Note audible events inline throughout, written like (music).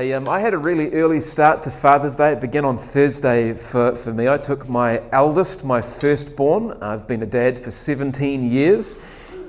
Hey, um, I had a really early start to Father's Day. It began on Thursday for, for me. I took my eldest, my firstborn. I've been a dad for 17 years.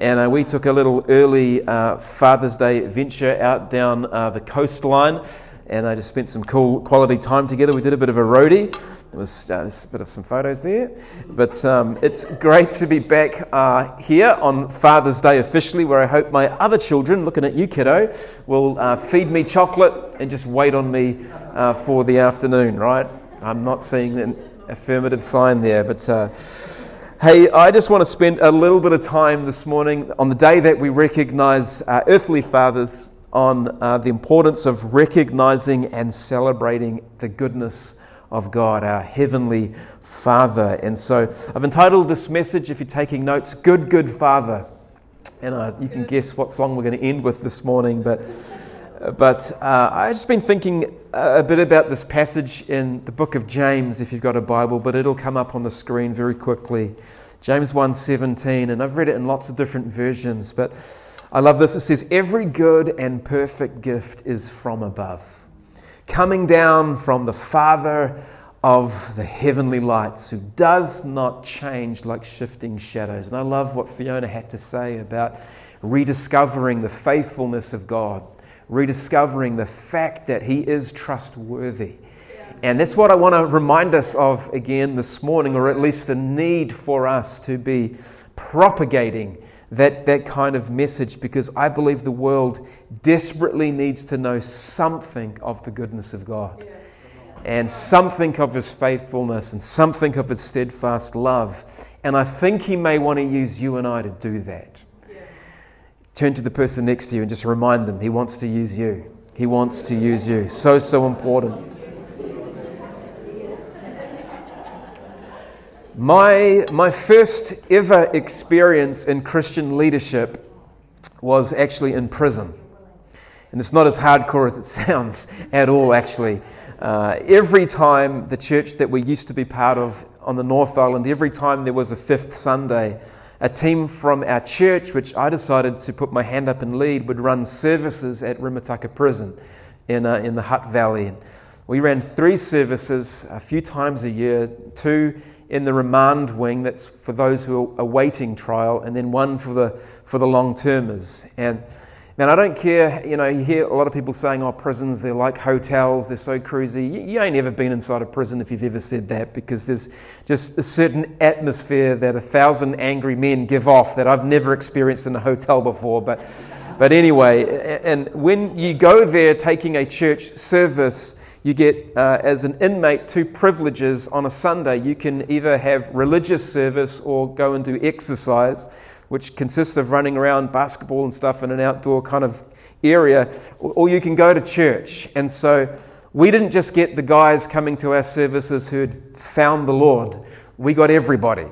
And uh, we took a little early uh, Father's Day adventure out down uh, the coastline. And I just spent some cool quality time together. We did a bit of a roadie. Was uh, a bit of some photos there. But um, it's great to be back uh, here on Father's Day officially, where I hope my other children, looking at you, kiddo, will uh, feed me chocolate and just wait on me uh, for the afternoon, right? I'm not seeing an affirmative sign there, but. Uh, hey, I just want to spend a little bit of time this morning on the day that we recognize our earthly fathers, on uh, the importance of recognizing and celebrating the goodness of God, our Heavenly Father. And so I've entitled this message, if you're taking notes, Good, Good Father. And uh, you can guess what song we're going to end with this morning. But, but uh, I've just been thinking a bit about this passage in the book of James, if you've got a Bible, but it'll come up on the screen very quickly. James 1:17, and I've read it in lots of different versions, but I love this. It says, Every good and perfect gift is from above coming down from the Father of the heavenly lights, who does not change like shifting shadows. And I love what Fiona had to say about rediscovering the faithfulness of God, rediscovering the fact that He is trustworthy. And that's what I want to remind us of again this morning, or at least the need for us to be propagating that, that kind of message because I believe the world desperately needs to know something of the goodness of God and something of His faithfulness and something of His steadfast love. And I think He may want to use you and I to do that. Turn to the person next to you and just remind them He wants to use you. He wants to use you. So, so important. My, my first ever experience in Christian leadership was actually in prison. And it's not as hardcore as it (laughs) sounds at all, actually. Uh, every time the church that we used to be part of on the North Island, every time there was a fifth Sunday, a team from our church, which I decided to put my hand up and lead, would run services at Rimutaka Prison in, uh, in the Hutt Valley. We ran three services a few times a year, two in the remand wing, that's for those who are awaiting trial, and then one for the, for the long termers. And man, I don't care, you know, you hear a lot of people saying, oh, prisons, they're like hotels, they're so cruisy. You, you ain't ever been inside a prison if you've ever said that, because there's just a certain atmosphere that a thousand angry men give off that I've never experienced in a hotel before. But, but anyway, and when you go there taking a church service, you get, uh, as an inmate, two privileges on a Sunday. You can either have religious service or go and do exercise, which consists of running around basketball and stuff in an outdoor kind of area, or you can go to church. And so we didn't just get the guys coming to our services who'd found the Lord, we got everybody.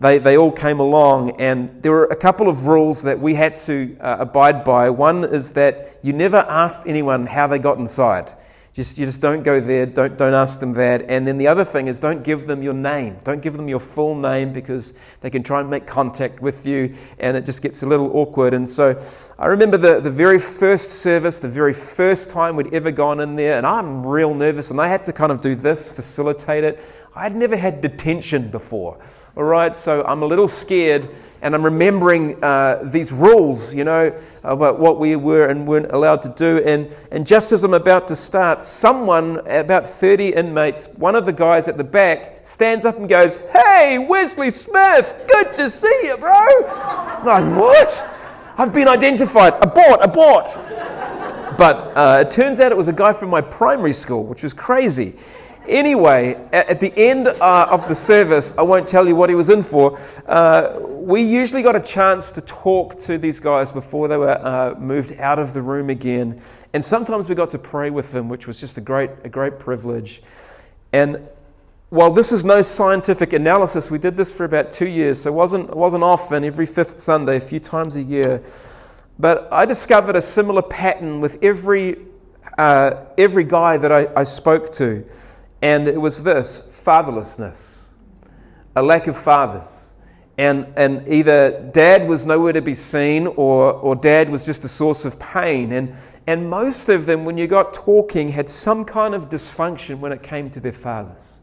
They, they all came along, and there were a couple of rules that we had to uh, abide by. One is that you never asked anyone how they got inside. Just, you just don't go there, don't, don't ask them that. And then the other thing is don't give them your name. Don't give them your full name because they can try and make contact with you and it just gets a little awkward. And so I remember the, the very first service, the very first time we'd ever gone in there, and I'm real nervous and I had to kind of do this, facilitate it. I'd never had detention before. All right, so I'm a little scared and I'm remembering uh, these rules, you know, about what we were and weren't allowed to do. And, and just as I'm about to start, someone, about 30 inmates, one of the guys at the back, stands up and goes, Hey, Wesley Smith, good to see you, bro. I'm like, what? I've been identified. Abort, abort. But uh, it turns out it was a guy from my primary school, which was crazy. Anyway, at the end uh, of the service, I won't tell you what he was in for. Uh, we usually got a chance to talk to these guys before they were uh, moved out of the room again. And sometimes we got to pray with them, which was just a great, a great privilege. And while this is no scientific analysis, we did this for about two years, so it wasn't, it wasn't often, every fifth Sunday, a few times a year. But I discovered a similar pattern with every, uh, every guy that I, I spoke to. And it was this fatherlessness, a lack of fathers. And, and either dad was nowhere to be seen or, or dad was just a source of pain. And, And most of them, when you got talking, had some kind of dysfunction when it came to their fathers.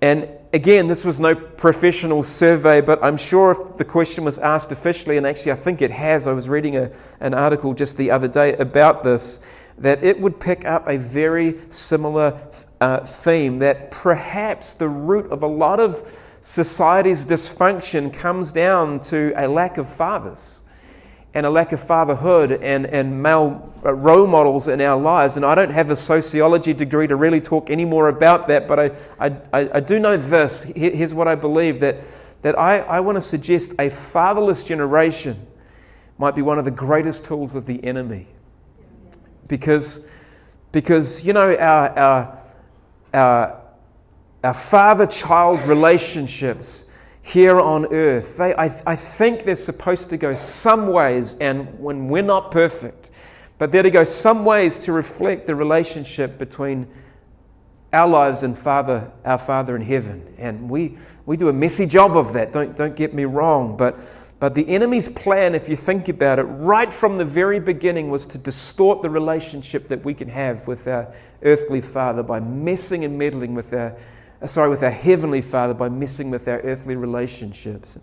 And again, this was no professional survey, but I'm sure if the question was asked officially, and actually I think it has, I was reading a, an article just the other day about this, that it would pick up a very similar uh, theme that perhaps the root of a lot of society's dysfunction comes down to a lack of fathers and a lack of fatherhood and, and male uh, role models in our lives. And I don't have a sociology degree to really talk any more about that, but I, I, I do know this. Here's what I believe that, that I, I want to suggest a fatherless generation might be one of the greatest tools of the enemy. Because, because you know, our, our, Uh, our, our father child relationships here on earth. They, I, I think they're supposed to go some ways, and when we're not perfect, but they're to go some ways to reflect the relationship between our lives and Father, our Father in heaven. And we, we do a messy job of that, don't, don't get me wrong. But, but the enemy's plan, if you think about it, right from the very beginning was to distort the relationship that we can have with our earthly Father by messing and meddling with our uh, sorry, with our Heavenly Father by messing with our earthly relationships.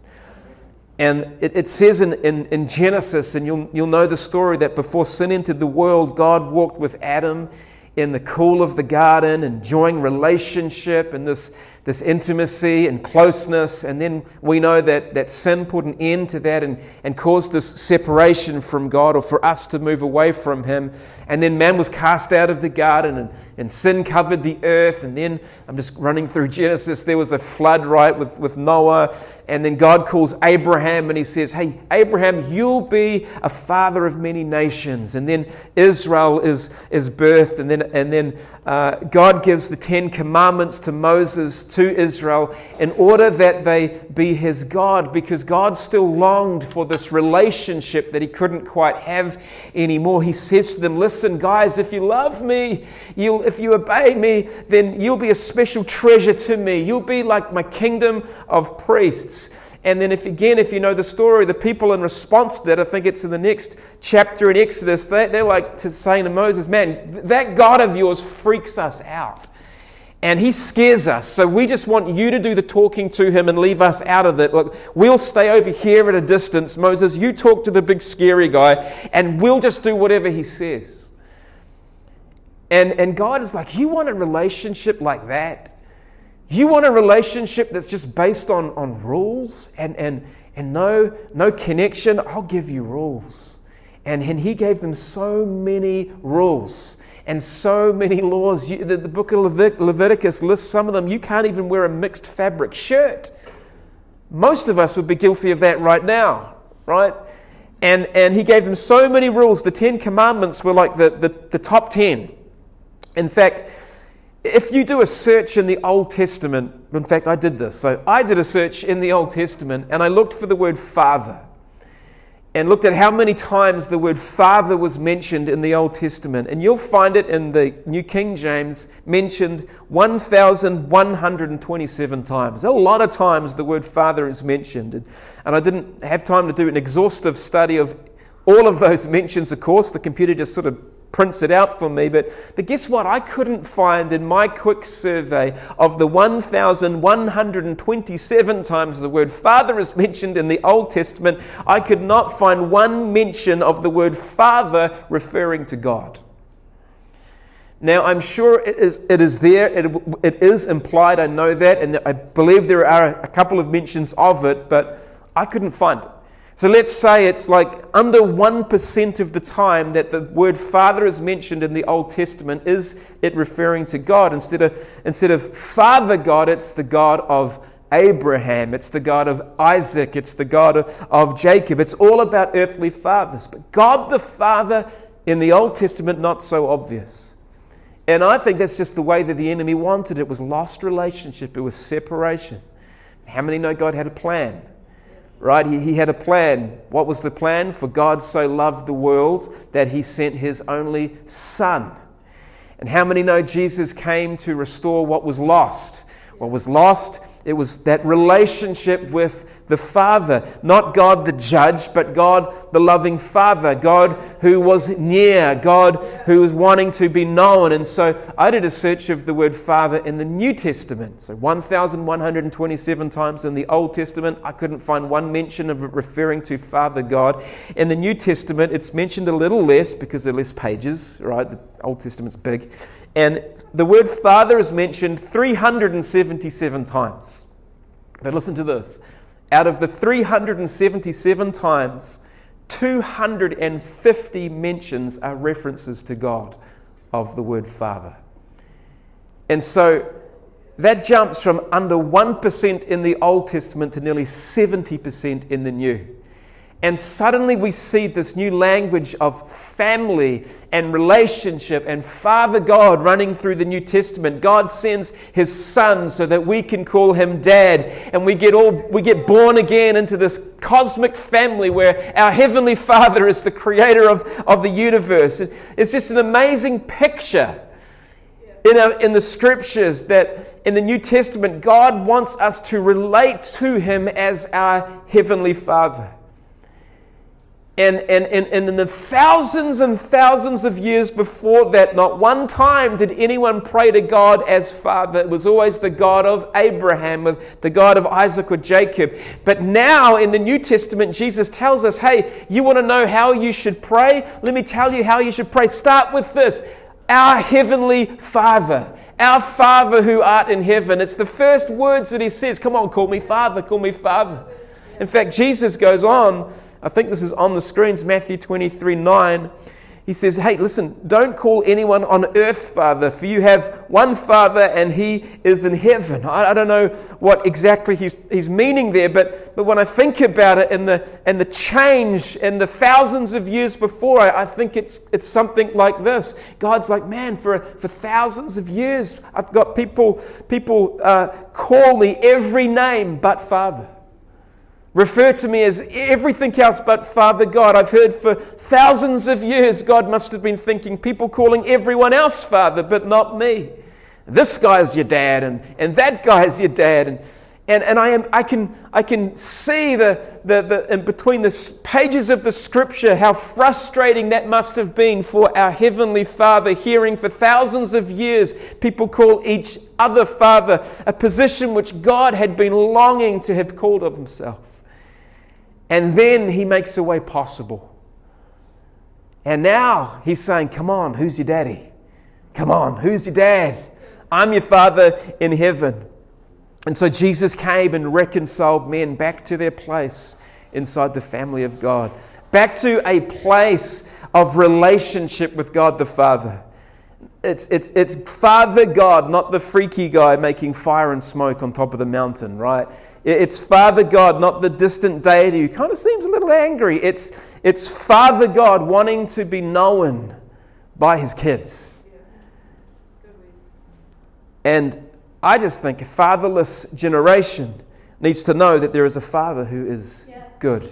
And it, it says in, in, in, Genesis, and you'll, you'll know the story, that before sin entered the world, God walked with Adam in the cool of the garden, enjoying relationship and this this intimacy and closeness. And then we know that, that sin put an end to that and, and caused this separation from God or for us to move away from Him. And then man was cast out of the garden and, and sin covered the earth. And then I'm just running through Genesis. There was a flood, right, with, with Noah. And then God calls Abraham and he says, Hey, Abraham, you'll be a father of many nations. And then Israel is, is birthed. And then, and then uh, God gives the Ten Commandments to Moses to Israel in order that they be his God, because God still longed for this relationship that he couldn't quite have anymore. He says to them, Listen, guys, if you love me, you'll, if you obey me, then you'll be a special treasure to me. You'll be like my kingdom of priests. And then, if again, if you know the story, the people in response to that, I think it's in the next chapter in Exodus, they, they're like to saying to Moses, Man, that God of yours freaks us out and he scares us. So we just want you to do the talking to him and leave us out of it. Look, we'll stay over here at a distance. Moses, you talk to the big scary guy, and we'll just do whatever he says. And, and God is like, You want a relationship like that? You want a relationship that's just based on, on rules and, and, and no, no connection? I'll give you rules. And, and he gave them so many rules and so many laws. You, the, the, book of Levit- Leviticus lists some of them. You can't even wear a mixed fabric shirt. Most of us would be guilty of that right now, right? And, and he gave them so many rules. The Ten Commandments were like the, the, the top ten. In fact, if you do a search in the Old Testament, in fact, I did this. So I did a search in the Old Testament and I looked for the word father and looked at how many times the word father was mentioned in the Old Testament. And you'll find it in the New King James mentioned 1,127 times. A lot of times the word father is mentioned. And I didn't have time to do an exhaustive study of all of those mentions, of course. The computer just sort of prints it out for me. But, but guess what? I couldn't find in my quick survey of the 1,127 times the word Father is mentioned in the Old Testament, I could not find one mention of the word Father referring to God. Now, I'm sure it is, it is there, it, it is implied, I know that, and I believe there are a couple of mentions of it, but I couldn't find it. So let's say it's like under 1% of the time that the word Father is mentioned in the Old Testament is it referring to God. Instead of, instead of Father God, it's the God of Abraham, it's the God of Isaac, it's the God of, of Jacob. It's all about earthly fathers. But God the Father in the Old Testament, not so obvious. And I think that's just the way that the enemy wanted it. It was lost relationship, it was separation. How many know God had a plan? Right? He, he had a plan. What was the plan? For God so loved the world that he sent his only Son. And how many know Jesus came to restore what was lost? What was lost? It was that relationship with the Father. Not God the judge, but God the loving Father. God who was near. God who was wanting to be known. And so I did a search of the word Father in the New Testament. So 1,127 times in the Old Testament. I couldn't find one mention of it referring to Father God. In the New Testament, it's mentioned a little less because there are less pages, right? The Old Testament's big. And the word Father is mentioned 377 times. But listen to this out of the 377 times, 250 mentions are references to God of the word Father. And so that jumps from under 1% in the Old Testament to nearly 70% in the New. And suddenly we see this new language of family and relationship and Father God running through the New Testament. God sends his son so that we can call him dad and we get all we get born again into this cosmic family where our heavenly Father is the creator of, of the universe. It's just an amazing picture in, in the scriptures that in the New Testament God wants us to relate to him as our heavenly Father. And, and, and, and in the thousands and thousands of years before that, not one time did anyone pray to God as Father. It was always the God of Abraham, with the God of Isaac or Jacob. But now in the New Testament, Jesus tells us hey, you want to know how you should pray? Let me tell you how you should pray. Start with this Our Heavenly Father. Our Father who art in heaven. It's the first words that he says. Come on, call me Father, call me Father. In fact, Jesus goes on I think this is on the screens, Matthew 23 9. He says, Hey, listen, don't call anyone on earth Father, for you have one Father and He is in heaven. I, I, don't know what exactly he's, he's meaning there, but, but when I think about it and the, and the change and the thousands of years before, I, I think it's, it's something like this. God's like, Man, for, for thousands of years, I've got people, people uh, call me every name but Father. Refer to me as everything else but Father God. I've heard for thousands of years God must have been thinking people calling everyone else Father, but not me. This guy's your dad, and, and that guy's your dad. And, and, and I, am, I, can, I can see the, the, the, in between the pages of the scripture how frustrating that must have been for our Heavenly Father, hearing for thousands of years people call each other Father, a position which God had been longing to have called of Himself. And then he makes a way possible. And now he's saying, Come on, who's your daddy? Come on, who's your dad? I'm your father in heaven. And so Jesus came and reconciled men back to their place inside the family of God, back to a place of relationship with God the Father. It's, it's, it's Father God, not the freaky guy making fire and smoke on top of the mountain, right? It's Father God, not the distant deity who kind of seems a little angry. It's, it's Father God wanting to be known by his kids. And I just think a fatherless generation needs to know that there is a Father who is good,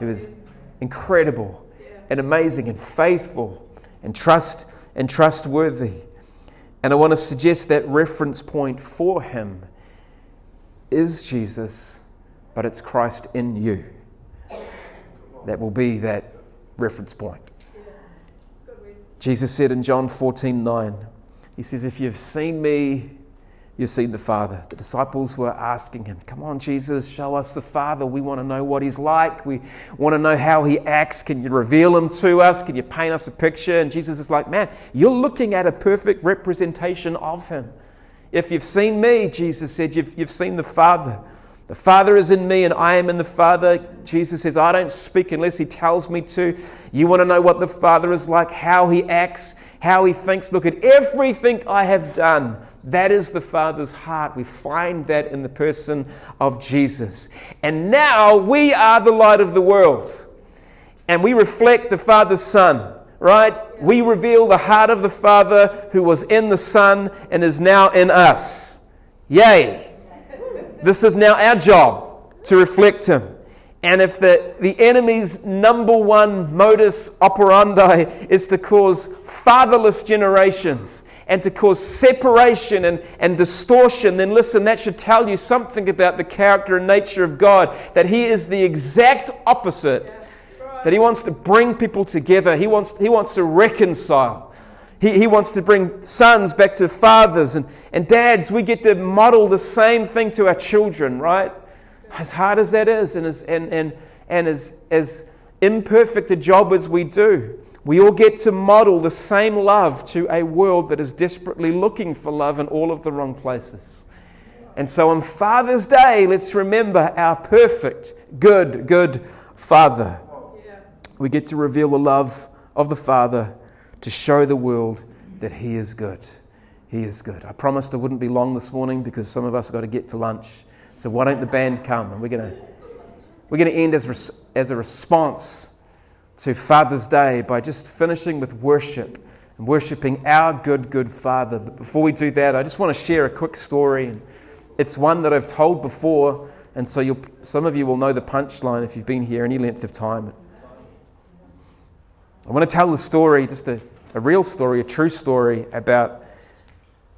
who is incredible and amazing and faithful and trust and trustworthy. And I want to suggest that reference point for him is Jesus, but it's Christ in you. That will be that reference point. Jesus said in John 14 9, He says, If you've seen me, you've seen the Father. The disciples were asking him, Come on, Jesus, show us the Father. We want to know what he's like. We want to know how he acts. Can you reveal him to us? Can you paint us a picture? And Jesus is like, Man, you're looking at a perfect representation of him. If you've seen me, Jesus said, you've, you've seen the Father. The Father is in me and I am in the Father. Jesus says, I don't speak unless He tells me to. You want to know what the Father is like, how He acts, how He thinks. Look at everything I have done. That is the Father's heart. We find that in the person of Jesus. And now we are the light of the world. And we reflect the Father's Son right? We reveal the heart of the Father who was in the Son and is now in us. Yay! This is now our job to reflect Him. And if the, the enemy's number one modus operandi is to cause fatherless generations and to cause separation and, and distortion, then listen, that should tell you something about the character and nature of God. That He is the exact opposite. That He wants to bring people together, He wants, he wants to reconcile. He, he wants to bring sons back to fathers. And, and dads, we get to model the same thing to our children, right? As hard as that is, and as, and, and, and as, as imperfect a job as we do. We all get to model the same love to a world that is desperately looking for love in all of the wrong places. And so on Father's Day, let's remember our perfect, good, good Father. We get to reveal the love of the Father to show the world that He is good. He is good. I promised I wouldn't be long this morning because some of us have got to get to lunch. So why don't the band come and we're going to we're going to end as, as a response to Father's Day by just finishing with worship and worshiping our good, good Father. But before we do that, I just want to share a quick story. It's one that I've told before, and so some of you will know the punchline if you've been here any length of time. I want to tell the story, just a, a real story, a true story about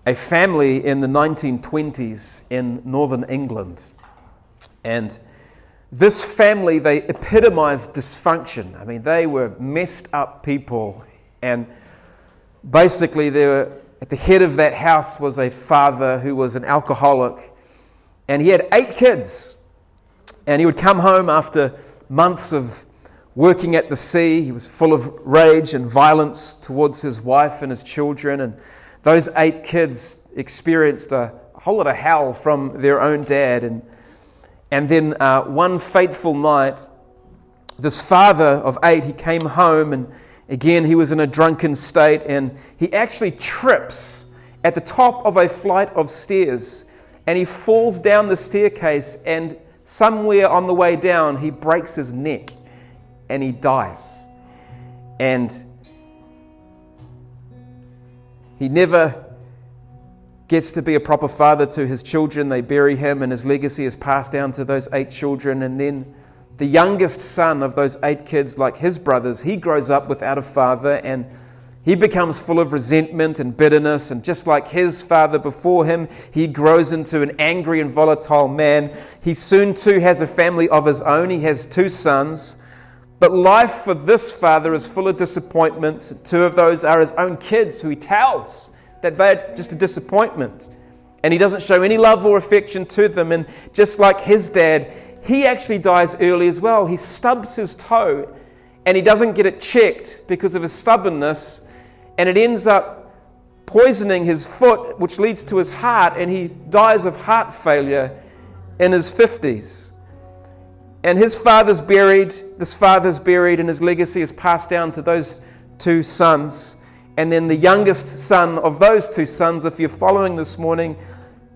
a family in the 1920s in northern England. And this family, they epitomized dysfunction. I mean, they were messed up people. And basically, they were, at the head of that house was a father who was an alcoholic. And he had eight kids. And he would come home after months of working at the sea. He was full of rage and violence towards his wife and his children. And those eight kids experienced a whole lot of hell from their own dad. And and then uh, one fateful night, this father of eight, he came home and again he was in a drunken state and he actually trips at the top of a flight of stairs and he falls down the staircase and somewhere on the way down he breaks his neck and he dies. And he never gets to be a proper father to his children. They bury him, and his legacy is passed down to those eight children. And then the youngest son of those eight kids, like his brothers, he grows up without a father and he becomes full of resentment and bitterness. And just like his father before him, he grows into an angry and volatile man. He soon too has a family of his own. He has two sons. But life for this father is full of disappointments. Two of those are his own kids who he tells that they're just a disappointment. And he doesn't show any love or affection to them. And just like his dad, he actually dies early as well. He stubs his toe and he doesn't get it checked because of his stubbornness. And it ends up poisoning his foot, which leads to his heart, and he dies of heart failure in his 50s. And his father's buried, this father's buried, and his legacy is passed down to those two sons. And then the youngest son of those two sons, if you're following this morning,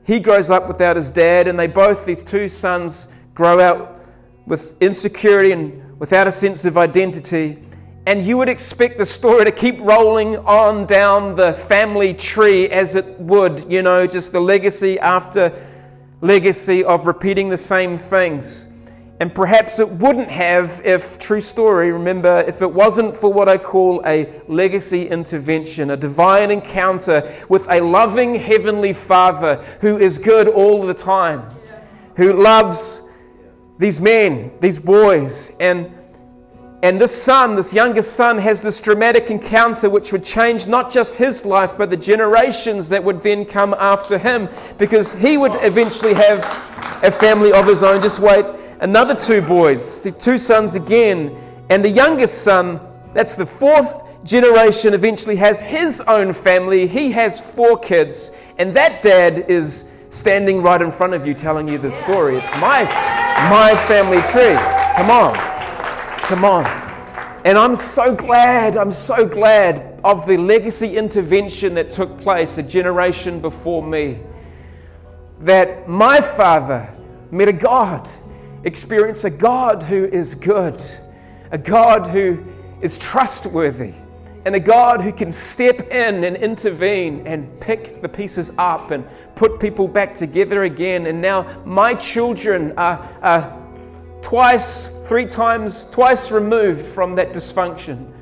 he grows up without his dad, and they both, these two sons, grow out with insecurity and without a sense of identity. And you would expect the story to keep rolling on down the family tree as it would, you know, just the legacy after legacy of repeating the same things. And perhaps it wouldn't have if, true story, remember, if it wasn't for what I call a legacy intervention, a divine encounter with a loving Heavenly Father who is good all the time, who loves these men, these boys. And, and this son, this youngest son, has this dramatic encounter which would change not just his life, but the generations that would then come after him because he would eventually have a family of his own. Just wait another two boys, two sons again. And the youngest son, that's the fourth generation, eventually has his own family. He has four kids. And that dad is standing right in front of you telling you this story. It's my, my family tree. Come on. Come on. And I'm so glad, I'm so glad of the legacy intervention that took place a generation before me. That my father met a God experience a God who is good, a God who is trustworthy, and a God who can step in and intervene and pick the pieces up and put people back together again. And now my children are, are twice, three times, twice removed from that dysfunction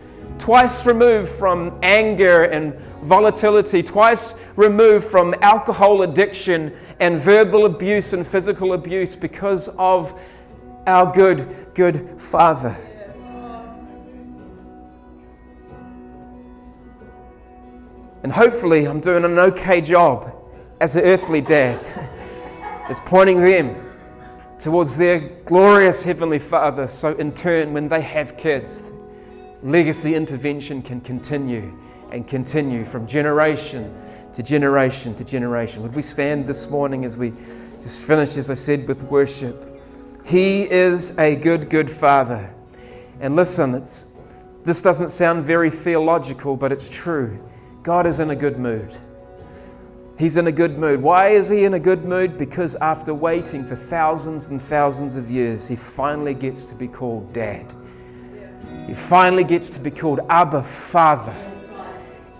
twice removed from anger and volatility, twice removed from alcohol addiction and verbal abuse and physical abuse because of our good, good Father. And hopefully, I'm doing an okay job as an earthly dad. (laughs) it's pointing them towards their glorious Heavenly Father. So, in turn, when they have kids, legacy intervention can continue and continue from generation to generation to generation. Would we stand this morning as we just finish, as I said, with worship? He is a good, good Father. And listen, it's, this doesn't sound very theological, but it's true. God is in a good mood. He's in a good mood. Why is he in a good mood? Because after waiting for thousands and thousands of years, he finally gets to be called Dad. He finally gets to be called Abba Father.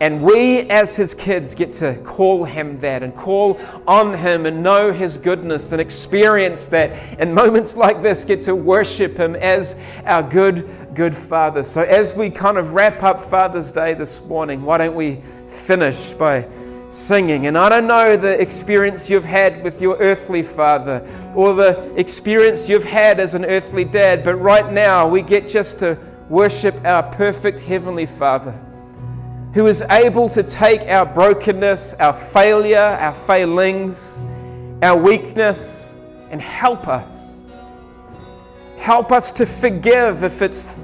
And we, as his kids, get to call him that and call on him and know his goodness and experience that. In moments like this, get to worship him as our good, good Father. So, as we kind of wrap up Father's Day this morning, why don't we finish by singing. And I don't know the experience you've had with your earthly father or the experience you've had as an earthly dad, but right now we get just to worship our perfect heavenly Father who is able to take our brokenness, our failure, our failings, our weakness, and help us. Help us to forgive if it's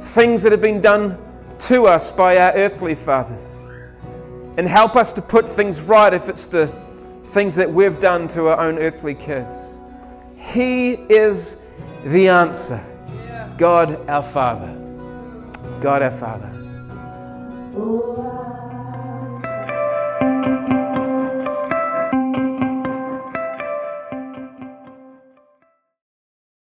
things that have been done to us by our earthly fathers and help us to put things right if it's the things that we've done to our own earthly kids. He is the answer. God our Father. God our Father. voar.